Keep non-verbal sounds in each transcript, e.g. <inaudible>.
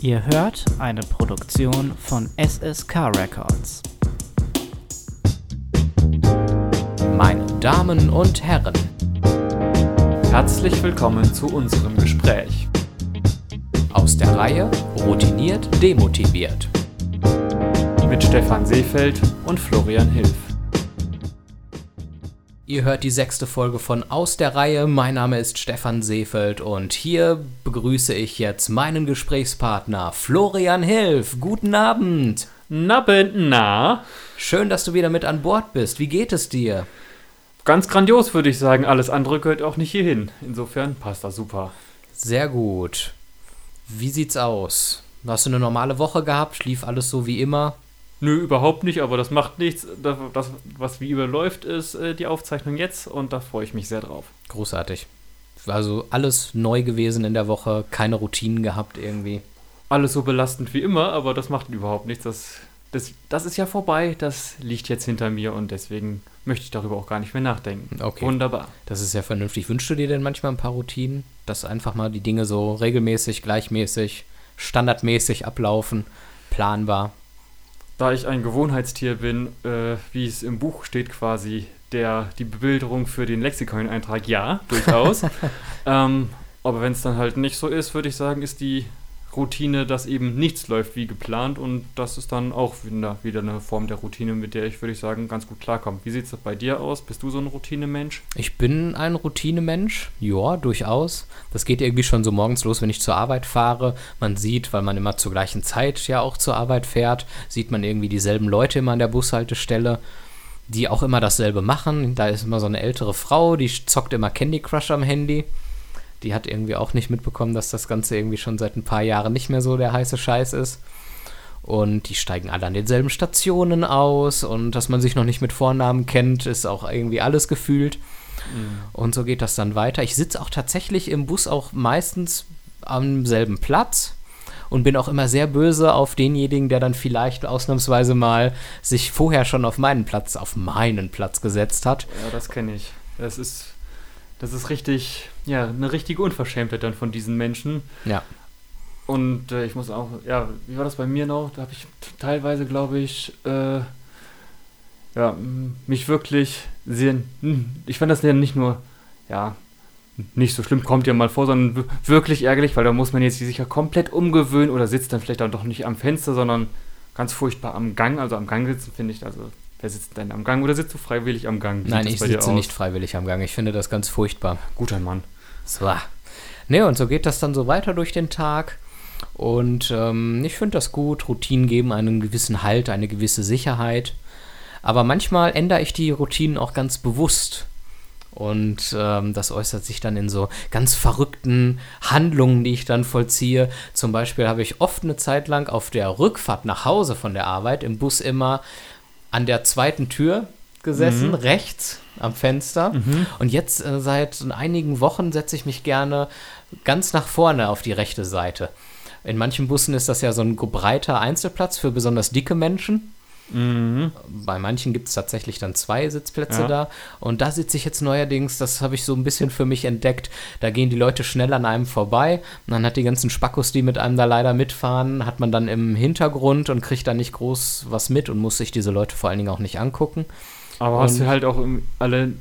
Ihr hört eine Produktion von SSK Records. Meine Damen und Herren, Herzlich willkommen zu unserem Gespräch. aus der Reihe Routiniert demotiviert. Mit Stefan Seefeld und Florian Hilf. Ihr hört die sechste Folge von Aus der Reihe. Mein Name ist Stefan Seefeld und hier begrüße ich jetzt meinen Gesprächspartner Florian Hilf. Guten Abend. Nabend, na? Schön, dass du wieder mit an Bord bist. Wie geht es dir? Ganz grandios würde ich sagen. Alles andere gehört auch nicht hierhin. Insofern passt das super. Sehr gut. Wie sieht's aus? Hast du eine normale Woche gehabt? Lief alles so wie immer? Nö, überhaupt nicht, aber das macht nichts. Das, das was wie überläuft, ist äh, die Aufzeichnung jetzt und da freue ich mich sehr drauf. Großartig. Also alles neu gewesen in der Woche, keine Routinen gehabt irgendwie. Alles so belastend wie immer, aber das macht überhaupt nichts. Das, das, das ist ja vorbei, das liegt jetzt hinter mir und deswegen möchte ich darüber auch gar nicht mehr nachdenken. Okay. Wunderbar. Das ist ja vernünftig. Wünschst du dir denn manchmal ein paar Routinen, dass einfach mal die Dinge so regelmäßig, gleichmäßig, standardmäßig ablaufen, planbar? Da ich ein Gewohnheitstier bin, äh, wie es im Buch steht quasi, der die Bebilderung für den Lexikon-Eintrag, ja, durchaus. <laughs> ähm, aber wenn es dann halt nicht so ist, würde ich sagen, ist die Routine, dass eben nichts läuft wie geplant und das ist dann auch wieder, wieder eine Form der Routine, mit der ich, würde ich sagen, ganz gut klarkomme. Wie sieht es bei dir aus? Bist du so ein Routinemensch? Ich bin ein Routinemensch, ja, durchaus. Das geht irgendwie schon so morgens los, wenn ich zur Arbeit fahre. Man sieht, weil man immer zur gleichen Zeit ja auch zur Arbeit fährt, sieht man irgendwie dieselben Leute immer an der Bushaltestelle, die auch immer dasselbe machen. Da ist immer so eine ältere Frau, die zockt immer Candy Crush am Handy. Die hat irgendwie auch nicht mitbekommen, dass das Ganze irgendwie schon seit ein paar Jahren nicht mehr so der heiße Scheiß ist. Und die steigen alle an denselben Stationen aus und dass man sich noch nicht mit Vornamen kennt, ist auch irgendwie alles gefühlt. Und so geht das dann weiter. Ich sitze auch tatsächlich im Bus auch meistens am selben Platz und bin auch immer sehr böse auf denjenigen, der dann vielleicht ausnahmsweise mal sich vorher schon auf meinen Platz, auf meinen Platz gesetzt hat. Ja, das kenne ich. Das ist, das ist richtig, ja, eine richtige Unverschämtheit dann von diesen Menschen. Ja. Und äh, ich muss auch, ja, wie war das bei mir noch? Da habe ich teilweise, glaube ich, äh, ja, mich wirklich sehr, ich fand das ja nicht nur, ja, nicht so schlimm, kommt ja mal vor, sondern wirklich ärgerlich, weil da muss man jetzt sich ja komplett umgewöhnen oder sitzt dann vielleicht auch doch nicht am Fenster, sondern ganz furchtbar am Gang. Also am Gang sitzen finde ich, also wer sitzt denn am Gang oder sitzt du freiwillig am Gang? Wie Nein, ich sitze nicht freiwillig am Gang. Ich finde das ganz furchtbar. Guter Mann. So. Ne, und so geht das dann so weiter durch den Tag. Und ähm, ich finde das gut. Routinen geben einen gewissen Halt, eine gewisse Sicherheit. Aber manchmal ändere ich die Routinen auch ganz bewusst. Und ähm, das äußert sich dann in so ganz verrückten Handlungen, die ich dann vollziehe. Zum Beispiel habe ich oft eine Zeit lang auf der Rückfahrt nach Hause von der Arbeit im Bus immer an der zweiten Tür gesessen, rechts am Fenster. Und jetzt äh, seit einigen Wochen setze ich mich gerne ganz nach vorne auf die rechte Seite. In manchen Bussen ist das ja so ein breiter Einzelplatz für besonders dicke Menschen. Bei manchen gibt es tatsächlich dann zwei Sitzplätze Ja. da. Und da sitze ich jetzt neuerdings, das habe ich so ein bisschen für mich entdeckt. Da gehen die Leute schnell an einem vorbei. Und dann hat die ganzen Spackos, die mit einem da leider mitfahren, hat man dann im Hintergrund und kriegt da nicht groß was mit und muss sich diese Leute vor allen Dingen auch nicht angucken. Aber hast Und- du halt auch im- alle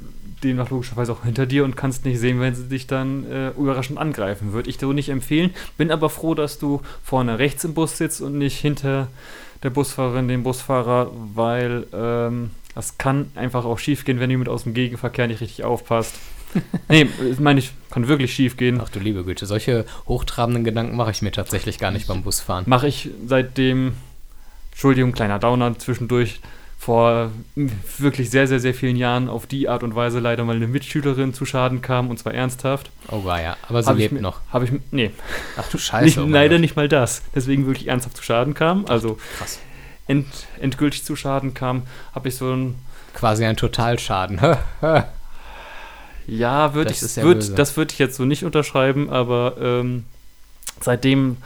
demnach logischerweise auch hinter dir und kannst nicht sehen, wenn sie dich dann äh, überraschend angreifen. Würde ich so nicht empfehlen. Bin aber froh, dass du vorne rechts im Bus sitzt und nicht hinter der Busfahrerin, dem Busfahrer, weil ähm, das kann einfach auch schief gehen, wenn jemand aus dem Gegenverkehr nicht richtig aufpasst. <laughs> nee, ich meine ich, kann wirklich schief gehen. Ach du liebe Güte, solche hochtrabenden Gedanken mache ich mir tatsächlich gar nicht beim Busfahren. Mache ich seitdem, Entschuldigung, kleiner Downer zwischendurch, vor mm, wirklich sehr, sehr, sehr vielen Jahren auf die Art und Weise leider mal eine Mitschülerin zu Schaden kam und zwar ernsthaft. Oh war ja, aber sie Hab ich lebt mi- noch. Habe ich, nee, Ach du Scheiße. nicht, oh leider Gott. nicht mal das. Deswegen wirklich ernsthaft zu Schaden kam, also Krass. end, endgültig zu Schaden kam, habe ich so ein, Quasi ein Totalschaden. <laughs> ja, würde Das ich, würd, das würde ich jetzt so nicht unterschreiben, aber ähm, seitdem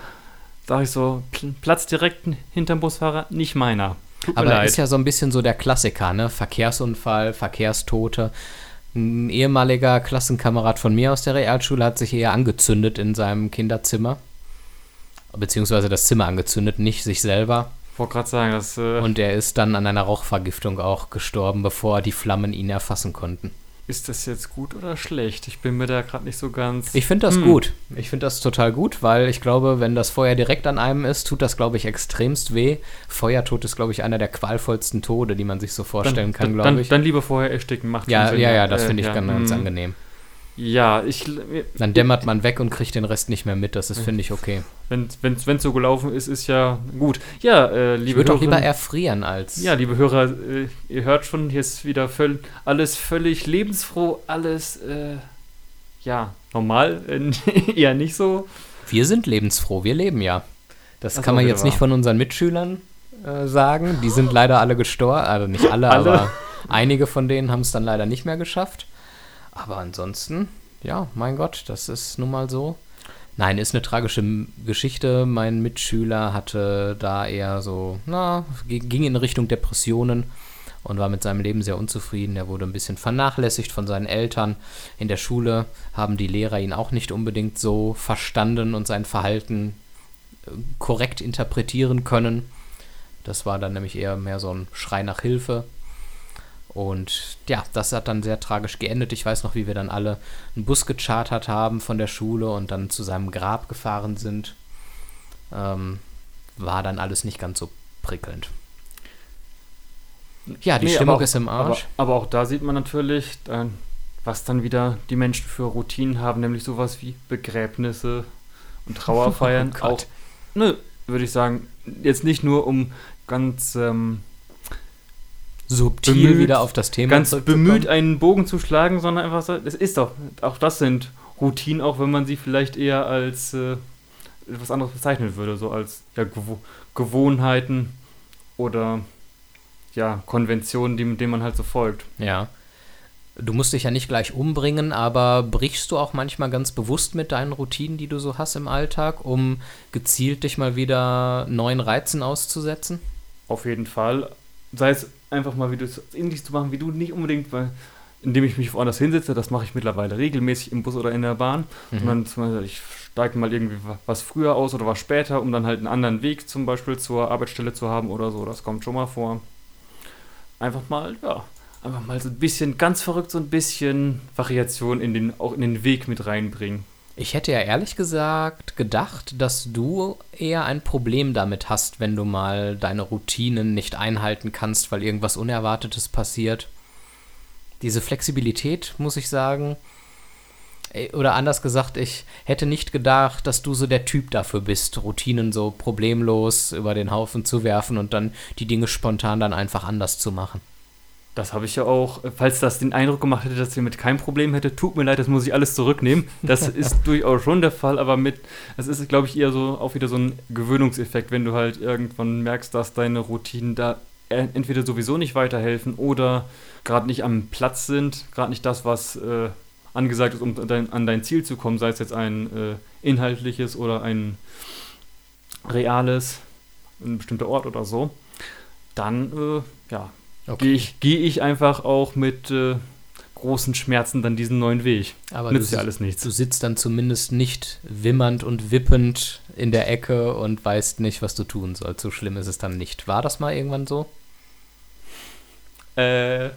sage ich so, Pl- Platz direkt hinterm Busfahrer, nicht meiner. Tut Aber ist ja so ein bisschen so der Klassiker, ne? Verkehrsunfall, Verkehrstote. Ein ehemaliger Klassenkamerad von mir aus der Realschule hat sich eher angezündet in seinem Kinderzimmer. beziehungsweise das Zimmer angezündet, nicht sich selber. Ich wollte gerade sagen, dass. Äh, Und er ist dann an einer Rauchvergiftung auch gestorben, bevor die Flammen ihn erfassen konnten. Ist das jetzt gut oder schlecht? Ich bin mir da gerade nicht so ganz. Ich finde das Hm. gut. Ich finde das total gut, weil ich glaube, wenn das Feuer direkt an einem ist, tut das, glaube ich, extremst weh. Feuertod ist, glaube ich, einer der qualvollsten Tode, die man sich so vorstellen kann, dann, glaube dann, ich. Dann lieber vorher ersticken, macht ja, ja, ja, das Äh, finde ich ja, ganz, ganz mm. angenehm. Ja, ich, Dann dämmert man weg und kriegt den Rest nicht mehr mit. Das ist, finde ich, okay. wenn es so gelaufen ist, ist ja gut. Ja, äh, Ich liebe würde auch lieber erfrieren als. Ja, liebe Hörer, äh, ihr hört schon, hier ist wieder völ alles völlig lebensfroh, alles, äh, ja, normal, eher <laughs> nicht so. Wir sind lebensfroh, wir leben ja. Das Das kann man jetzt wieder nicht wahr. von unseren Mitschülern äh, sagen. Die sind leider alle gestorben. Also nicht alle, Alle? aber einige von denen haben es dann leider nicht mehr geschafft. Aber ansonsten, ja, mein Gott, das ist nun mal so. Nein, ist eine tragische Geschichte. Mein Mitschüler hatte da eher so, na, ging in Richtung Depressionen und war mit seinem Leben sehr unzufrieden. Er wurde ein bisschen vernachlässigt von seinen Eltern. In der Schule haben die Lehrer ihn auch nicht unbedingt so verstanden und sein Verhalten äh, korrekt interpretieren können. Das war dann nämlich eher mehr so ein Schrei nach Hilfe. Und ja, das hat dann sehr tragisch geendet. Ich weiß noch, wie wir dann alle einen Bus gechartert haben von der Schule und dann zu seinem Grab gefahren sind. Ähm, war dann alles nicht ganz so prickelnd. Ja, die Nee, Stimmung aber auch, ist im Aber, Arsch. aber auch da sieht man natürlich, was dann wieder die Menschen für Routinen haben, nämlich sowas wie Begräbnisse und Trauerfeiern. <laughs> Oh auch, ne, würde ich sagen, jetzt nicht nur um ganz, ähm, Subtil bemüht- wieder auf das Thema ganz bemüht, einen Bogen zu schlagen, sondern einfach so, es ist doch, auch das sind Routinen, auch wenn man sie vielleicht eher als äh, etwas anderes bezeichnen würde, so als ja, Gewo Gewohnheiten oder ja, Konventionen, die, denen man halt so folgt. Ja. Du musst dich ja nicht gleich umbringen, aber brichst du auch manchmal ganz bewusst mit deinen Routinen, die du so hast im Alltag, um gezielt dich mal wieder neuen Reizen auszusetzen? Auf jeden Fall. Sei es einfach mal wieder so ähnlich zu machen, wie du, nicht unbedingt, weil indem ich mich woanders hinsetze, das mache ich mittlerweile regelmäßig im Bus oder in der Bahn. Mhm. Und dann zum Beispiel, ich steige mal irgendwie wa- was früher aus oder was später, um dann halt einen anderen Weg zum Beispiel zur Arbeitsstelle zu haben oder so. Das kommt schon mal vor. Einfach mal, ja, einfach mal so ein bisschen ganz verrückt, so ein bisschen Variation in den, auch in den Weg mit reinbringen. Ich hätte ja ehrlich gesagt gedacht, dass du eher ein Problem damit hast, wenn du mal deine Routinen nicht einhalten kannst, weil irgendwas Unerwartetes passiert. Diese Flexibilität, muss ich sagen, oder anders gesagt, ich hätte nicht gedacht, dass du so der Typ dafür bist, Routinen so problemlos über den Haufen zu werfen und dann die Dinge spontan dann einfach anders zu machen. Das habe ich ja auch, falls das den Eindruck gemacht hätte, dass ich damit kein Problem hätte, tut mir leid, das muss ich alles zurücknehmen. Das <laughs> ist durchaus schon der Fall, aber mit, es ist, glaube ich, eher so auch wieder so ein Gewöhnungseffekt, wenn du halt irgendwann merkst, dass deine Routinen da e- entweder sowieso nicht weiterhelfen oder gerade nicht am Platz sind, gerade nicht das, was äh, angesagt ist, um dein, an dein Ziel zu kommen, sei es jetzt ein äh, inhaltliches oder ein reales, ein bestimmter Ort oder so, dann, äh, ja, gehe ich, geh ich einfach auch mit äh, großen Schmerzen dann diesen neuen Weg. Aber du, Nützt ja alles nichts. du sitzt dann zumindest nicht wimmernd und wippend in der Ecke und weißt nicht, was du tun sollst. So schlimm ist es dann nicht. War das mal irgendwann so? Äh,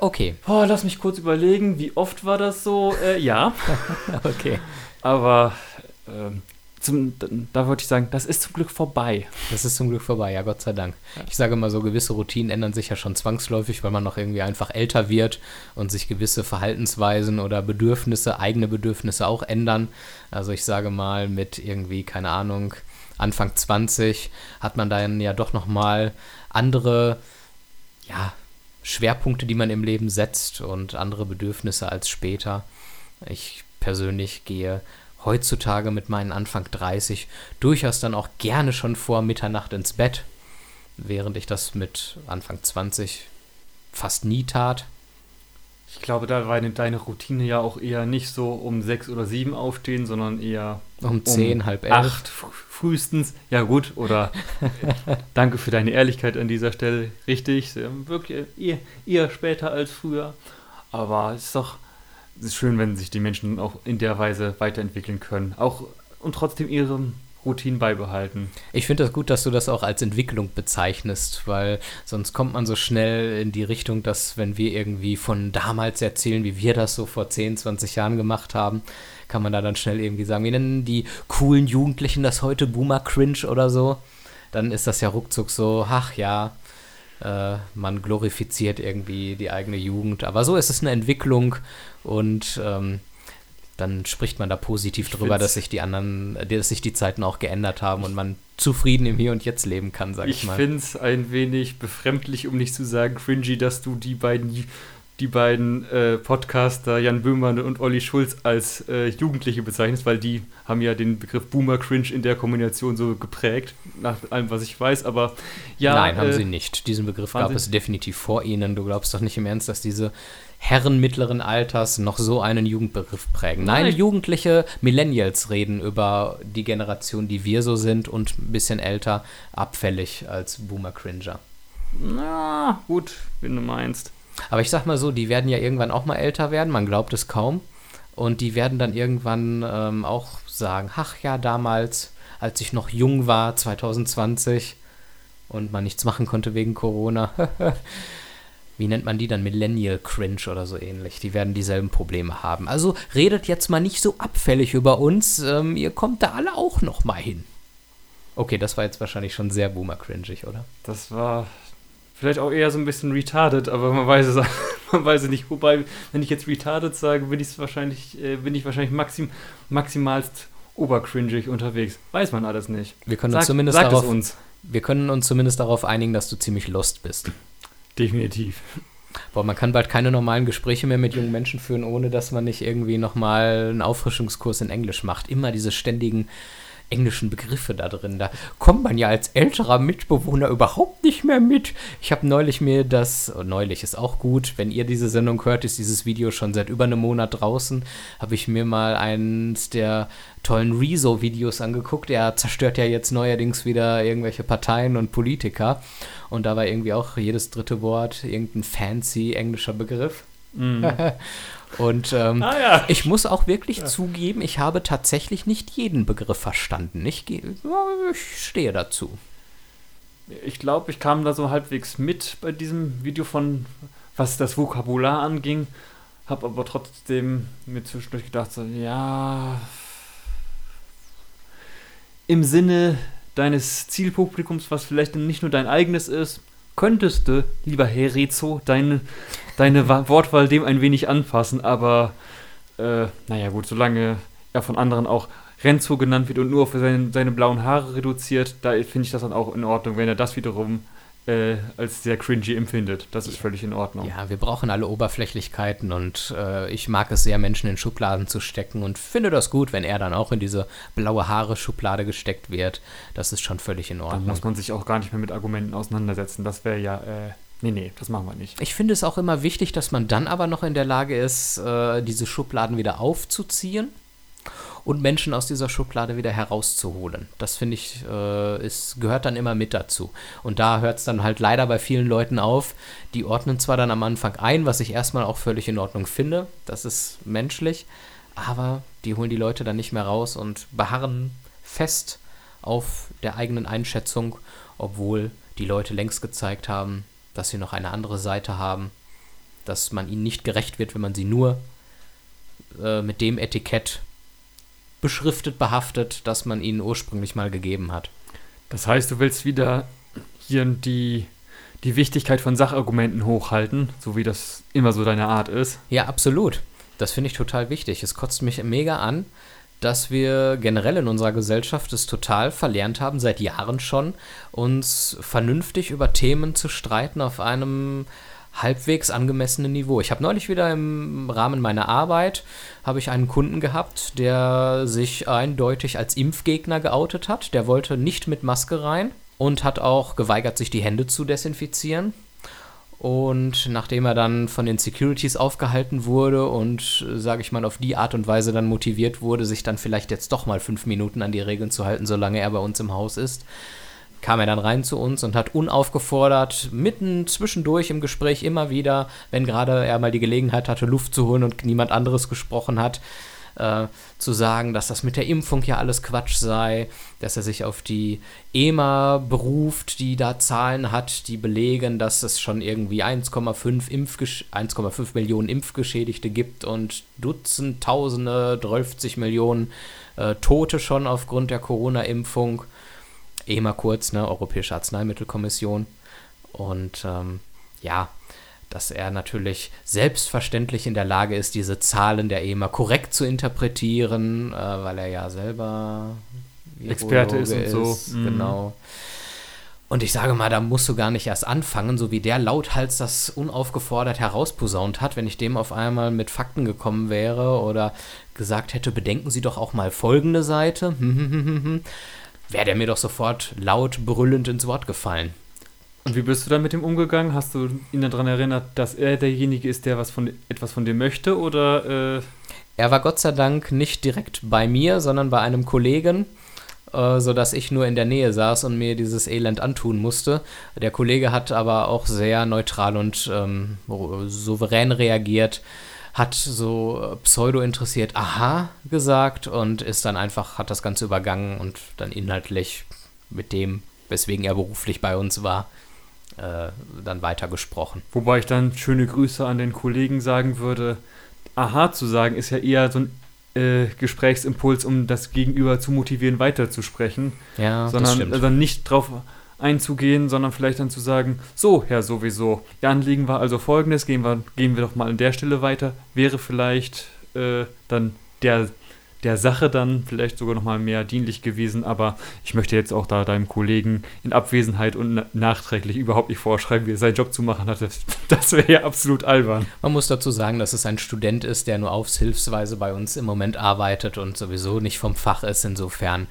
Okay, boah, lass mich kurz überlegen, wie oft war das so? Äh, ja, <laughs> okay. aber ähm, zum, da wollte ich sagen, das ist zum Glück vorbei. Das ist zum Glück vorbei, ja, Gott sei Dank. Ich sage mal so, gewisse Routinen ändern sich ja schon zwangsläufig, weil man noch irgendwie einfach älter wird und sich gewisse Verhaltensweisen oder Bedürfnisse, eigene Bedürfnisse auch ändern. Also ich sage mal, mit irgendwie, keine Ahnung, Anfang 20 hat man dann ja doch nochmal andere, ja, Schwerpunkte, die man im Leben setzt und andere Bedürfnisse als später. Ich persönlich gehe heutzutage mit meinen Anfang 30 durchaus dann auch gerne schon vor Mitternacht ins Bett, während ich das mit Anfang 20 fast nie tat. Ich glaube, da war deine- Routine ja auch eher nicht so um sechs oder sieben aufstehen, sondern eher Um 10, halb elf. acht fr- frühestens. Ja gut, oder <laughs> danke für deine Ehrlichkeit an dieser Stelle. Richtig, wirklich eher, eher später als früher. Aber es ist doch es ist schön, wenn sich die Menschen auch in der Weise weiterentwickeln können. Auch und trotzdem ihren Routinen beibehalten. Ich finde das gut, dass du das auch als Entwicklung bezeichnest, weil sonst kommt man so schnell in die Richtung, dass wenn wir irgendwie von damals erzählen, wie wir das so vor 10, 20 Jahren gemacht haben, kann man da dann schnell irgendwie sagen, wir nennen die coolen Jugendlichen das heute Boomer Cringe oder so. Dann ist das ja ruckzuck so, ach ja, äh, man glorifiziert irgendwie die eigene Jugend. Aber so ist es eine Entwicklung und ähm, dann spricht man da positiv Ich drüber, find's- dass sich die anderen, dass sich die Zeiten auch geändert haben und man zufrieden im Hier und Jetzt leben kann, sag ich, Ich mal. finde es ein wenig befremdlich, um nicht zu sagen cringy, dass du die beiden, die beiden äh, Podcaster Jan Böhmermann und Olli Schulz als äh, Jugendliche bezeichnest, weil die haben ja den Begriff Boomer Cringe in der Kombination so geprägt, nach allem, was ich weiß. Aber ja, Nein, haben äh, sie nicht. Diesen Begriff gab sie- es definitiv vor ihnen. Du glaubst doch nicht im Ernst, dass diese Herren mittleren Alters noch so einen Jugendbegriff prägen. Nein, Nein. jugendliche Millennials reden über die Generation, die wir so sind und ein bisschen älter, abfällig als Boomer Cringer. Na, gut, wenn du meinst. Aber ich sag mal so, die werden ja irgendwann auch mal älter werden, man glaubt es kaum. Und die werden dann irgendwann ähm, auch sagen, ach ja, damals, als ich noch jung war, 2020, und man nichts machen konnte wegen Corona. <laughs> Wie nennt man die dann? Millennial Cringe oder so ähnlich. Die werden dieselben Probleme haben. Also redet jetzt mal nicht so abfällig über uns. Ähm, ihr kommt da alle auch noch mal hin. Okay, das war jetzt wahrscheinlich schon sehr boomer-cringig, oder? Das war vielleicht auch eher so ein bisschen retarded, aber man weiß es, <laughs> man weiß es nicht. Wobei, wenn ich jetzt retarded sage, bin ich wahrscheinlich, äh, bin ich wahrscheinlich maxim, maximalst obercringig unterwegs. Weiß man alles nicht. Wir können Sag, uns zumindest sagt darauf es uns. Wir können uns zumindest darauf einigen, dass du ziemlich lost bist. Definitiv. Boah, man kann bald keine normalen Gespräche mehr mit jungen Menschen führen, ohne dass man nicht irgendwie nochmal einen Auffrischungskurs in Englisch macht. Immer diese ständigen englischen Begriffe da drin. Da kommt man ja als älterer Mitbewohner überhaupt nicht mehr mit. Ich habe neulich mir das, oh, neulich ist auch gut, wenn ihr diese Sendung hört, ist dieses Video schon seit über einem Monat draußen, habe ich mir mal eins der tollen Rezo-Videos angeguckt. Er zerstört ja jetzt neuerdings wieder irgendwelche Parteien und Politiker. Und da war irgendwie auch jedes dritte Wort irgendein fancy englischer Begriff. <laughs> Und ähm, Ah ja. ich muss auch wirklich zugeben, ich habe tatsächlich nicht jeden Begriff verstanden. Ich, ja, ich stehe dazu. Ich glaube, ich kam da so halbwegs mit bei diesem Video von, was das Vokabular anging. Hab aber trotzdem mir zwischendurch gedacht, so, ja. Im Sinne deines Zielpublikums, was vielleicht nicht nur dein eigenes ist, könntest du, lieber Herr Rezo, deine, deine Wa- Wortwahl dem ein wenig anpassen, aber äh, naja gut, solange er von anderen auch Renzo genannt wird und nur auf seine, seine blauen Haare reduziert, da finde ich das dann auch in Ordnung, wenn er das wiederum äh, als sehr cringy empfindet. Das ist völlig in Ordnung. Ja, wir brauchen alle Oberflächlichkeiten und äh, ich mag es sehr, Menschen in Schubladen zu stecken und finde das gut, wenn er dann auch in diese blaue Haare-Schublade gesteckt wird. Das ist schon völlig in Dann Ordnung. muss man sich auch gar nicht mehr mit Argumenten auseinandersetzen. Das wäre ja, äh, nee, nee, das machen wir nicht. Ich finde es auch immer wichtig, dass man dann aber noch in der Lage ist, äh, diese Schubladen wieder aufzuziehen und Menschen aus dieser Schublade wieder herauszuholen. Das finde ich, äh, ist, gehört dann immer mit dazu. Und da hört es dann halt leider bei vielen Leuten auf. Die ordnen zwar dann am Anfang ein, was ich erstmal auch völlig in Ordnung finde. Das ist menschlich. Aber die holen die Leute dann nicht mehr raus und beharren fest auf der eigenen Einschätzung, obwohl die Leute längst gezeigt haben, dass sie noch eine andere Seite haben, dass man ihnen nicht gerecht wird, wenn man sie nur äh, mit dem Etikett beschriftet, behaftet, das man ihnen ursprünglich mal gegeben hat. Das heißt, du willst wieder hier die, die Wichtigkeit von Sachargumenten hochhalten, so wie das immer so deine Art ist. Ja, absolut. Das finde ich total wichtig. Es kotzt mich mega an, dass wir generell in unserer Gesellschaft es total verlernt haben, seit Jahren schon, uns vernünftig über Themen zu streiten auf einem halbwegs angemessenen Niveau. Ich habe neulich wieder im Rahmen meiner Arbeit habe ich einen Kunden gehabt, der sich eindeutig als Impfgegner geoutet hat. Der wollte nicht mit Maske rein und hat auch geweigert, sich die Hände zu desinfizieren. Und nachdem er dann von den Securities aufgehalten wurde und, sage ich mal, auf die Art und Weise dann motiviert wurde, sich dann vielleicht jetzt doch mal fünf Minuten an die Regeln zu halten, solange er bei uns im Haus ist, kam er dann rein zu uns und hat unaufgefordert, mitten zwischendurch im Gespräch immer wieder, wenn gerade er mal die Gelegenheit hatte, Luft zu holen und niemand anderes gesprochen hat, äh, zu sagen, dass das mit der Impfung ja alles Quatsch sei, dass er sich auf die EMA beruft, die da Zahlen hat, die belegen, dass es schon irgendwie 1,5 1,5 Millionen Impfgeschädigte gibt und Dutzend, Tausende, 30 Millionen äh, Tote schon aufgrund der Corona-Impfung. EMA kurz, ne, Europäische Arzneimittelkommission. Und ähm, ja, dass er natürlich selbstverständlich in der Lage ist, diese Zahlen der EMA korrekt zu interpretieren, äh, weil er ja selber Experte ist und so. Mhm. Genau. Und ich sage mal, da musst du gar nicht erst anfangen, so wie der lauthals das unaufgefordert herausposaunt hat, wenn ich dem auf einmal mit Fakten gekommen wäre oder gesagt hätte, bedenken Sie doch auch mal folgende Seite, <laughs> wäre der mir doch sofort laut brüllend ins Wort gefallen. Und wie bist du dann mit ihm umgegangen? Hast du ihn daran erinnert, dass er derjenige ist, der was von, etwas von dir möchte? Oder. Äh er war Gott sei Dank nicht direkt bei mir, sondern bei einem Kollegen, äh, sodass ich nur in der Nähe saß und mir dieses Elend antun musste. Der Kollege hat aber auch sehr neutral und ähm, souverän reagiert, hat so pseudo interessiert Aha gesagt und ist dann einfach, hat das Ganze übergangen und dann inhaltlich mit dem, weswegen er beruflich bei uns war, äh, dann weitergesprochen. Wobei ich dann schöne Grüße an den Kollegen sagen würde. Aha zu sagen ist ja eher so ein äh, Gesprächsimpuls, um das Gegenüber zu motivieren, weiterzusprechen. Ja, sondern also nicht drauf einzugehen, sondern vielleicht dann zu sagen, so, Herr sowieso, Ihr Anliegen war also folgendes, gehen wir, gehen wir doch mal an der Stelle weiter, wäre vielleicht äh, dann der der Sache dann vielleicht sogar noch mal mehr dienlich gewesen, aber ich möchte jetzt auch da deinem Kollegen in Abwesenheit und nachträglich überhaupt nicht vorschreiben, wie er seinen Job zu machen hatte. <laughs> Das wäre ja absolut albern. Man muss dazu sagen, dass es ein Student ist, der nur aufshilfsweise bei uns im Moment arbeitet und sowieso nicht vom Fach ist. Insofern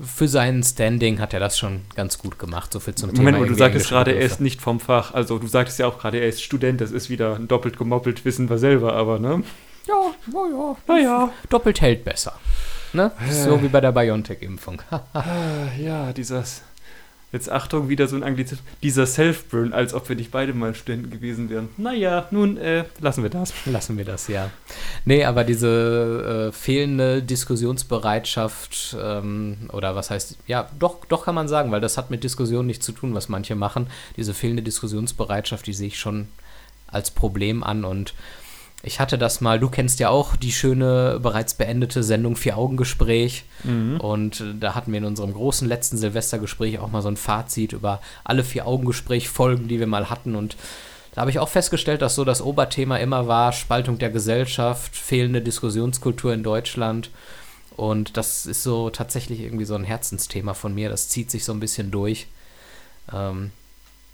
für sein Standing hat er das schon ganz gut gemacht. So viel zum Moment, Thema. Moment, du sagtest gerade, er ist nicht vom Fach. Also du sagtest ja auch gerade, er ist Student. Das ist wieder ein doppelt gemoppelt, wissen wir selber, aber ne? Ja, naja. Naja. Doppelt hält besser. Ne? Äh. So wie bei der BioNTech-Impfung. <laughs> ja, dieses. Jetzt Achtung, wieder so ein Anglizismus. Dieser Self-Burn, als ob wir nicht beide mal Studenten gewesen wären. Naja, nun äh, lassen wir das. Lassen wir das, ja. Nee, aber diese äh, fehlende Diskussionsbereitschaft, ähm, oder was heißt, ja, doch, doch kann man sagen, weil das hat mit Diskussion nichts zu tun, was manche machen. Diese fehlende Diskussionsbereitschaft, die sehe ich schon als Problem an und ich hatte das mal, du kennst ja auch die schöne, bereits beendete Sendung Vier-Augen-Gespräch. Mhm. Und äh, da hatten wir in unserem großen letzten Silvestergespräch auch mal so ein Fazit über alle Vier-Augen-Gespräch-Folgen, die wir mal hatten. Und da habe ich auch festgestellt, dass so das Oberthema immer war: Spaltung der Gesellschaft, fehlende Diskussionskultur in Deutschland. Und das ist so tatsächlich irgendwie so ein Herzensthema von mir. Das zieht sich so ein bisschen durch. Ähm,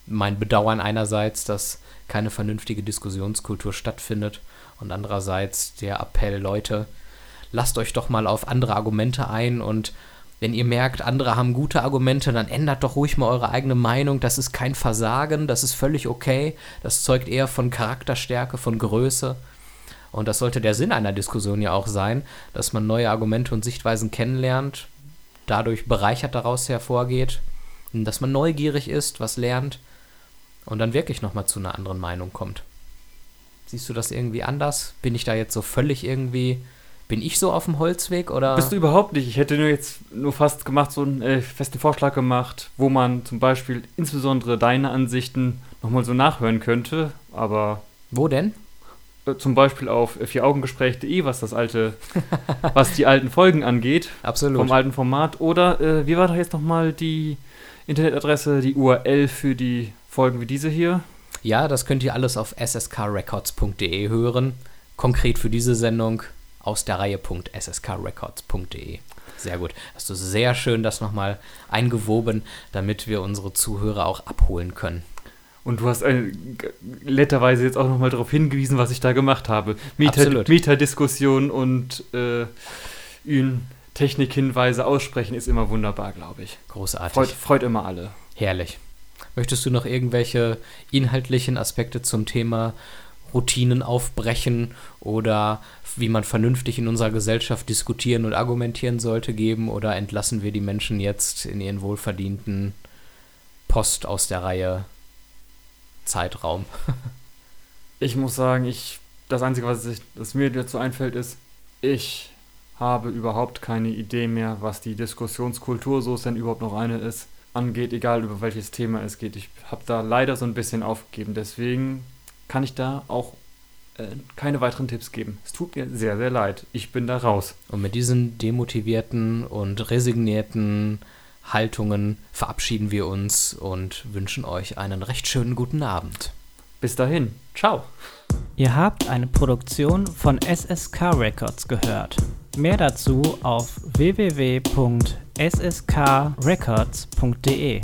mein Bedauern einerseits, dass keine vernünftige Diskussionskultur stattfindet und andererseits der Appell, Leute, lasst euch doch mal auf andere Argumente ein und wenn ihr merkt, andere haben gute Argumente, dann ändert doch ruhig mal eure eigene Meinung. Das ist kein Versagen, das ist völlig okay. Das zeugt eher von Charakterstärke, von Größe. Und das sollte der Sinn einer Diskussion ja auch sein, dass man neue Argumente und Sichtweisen kennenlernt, dadurch bereichert daraus hervorgeht, dass man neugierig ist, was lernt und dann wirklich nochmal zu einer anderen Meinung kommt. Siehst du das irgendwie anders? Bin ich da jetzt so völlig irgendwie. Bin ich so auf dem Holzweg oder? Bist du überhaupt nicht. Ich hätte nur jetzt nur fast gemacht, so einen äh, festen Vorschlag gemacht, wo man zum Beispiel insbesondere deine Ansichten nochmal so nachhören könnte, aber. Wo denn? Äh, zum Beispiel auf vieraugengespräch.de, was das alte, <laughs> was die alten Folgen angeht. Absolut. Vom alten Format. Oder äh, wie war doch jetzt nochmal die Internetadresse, die URL für die Folgen wie diese hier? Ja, das könnt ihr alles auf sskrecords.de hören. Konkret für diese Sendung aus der Reihe.sskrecords.de. Sehr gut. Hast du sehr schön das nochmal eingewoben, damit wir unsere Zuhörer auch abholen können. Und du hast äh, letterweise jetzt auch nochmal darauf hingewiesen, was ich da gemacht habe. Meta-Diskussion und äh, Technikhinweise aussprechen ist immer wunderbar, glaube ich. Großartig. Freut, freut immer alle. Herrlich. Möchtest du noch irgendwelche inhaltlichen Aspekte zum Thema Routinen aufbrechen oder wie man vernünftig in unserer Gesellschaft diskutieren und argumentieren sollte geben oder entlassen wir die Menschen jetzt in ihren wohlverdienten Post aus der Reihe Zeitraum? <laughs> ich muss sagen, ich das Einzige, was, ich, was mir dazu einfällt, ist, ich habe überhaupt keine Idee mehr, was die Diskussionskultur, so es denn überhaupt noch eine ist, angeht, egal über welches Thema es geht. Ich habe da leider so ein bisschen aufgegeben. Deswegen kann ich da auch äh, keine weiteren Tipps geben. Es tut mir sehr, sehr leid. Ich bin da raus. Und mit diesen demotivierten und resignierten Haltungen verabschieden wir uns und wünschen euch einen recht schönen guten Abend. Bis dahin. Ciao. Ihr habt eine Produktion von SSK Records gehört. Mehr dazu auf www.sskrecords.de.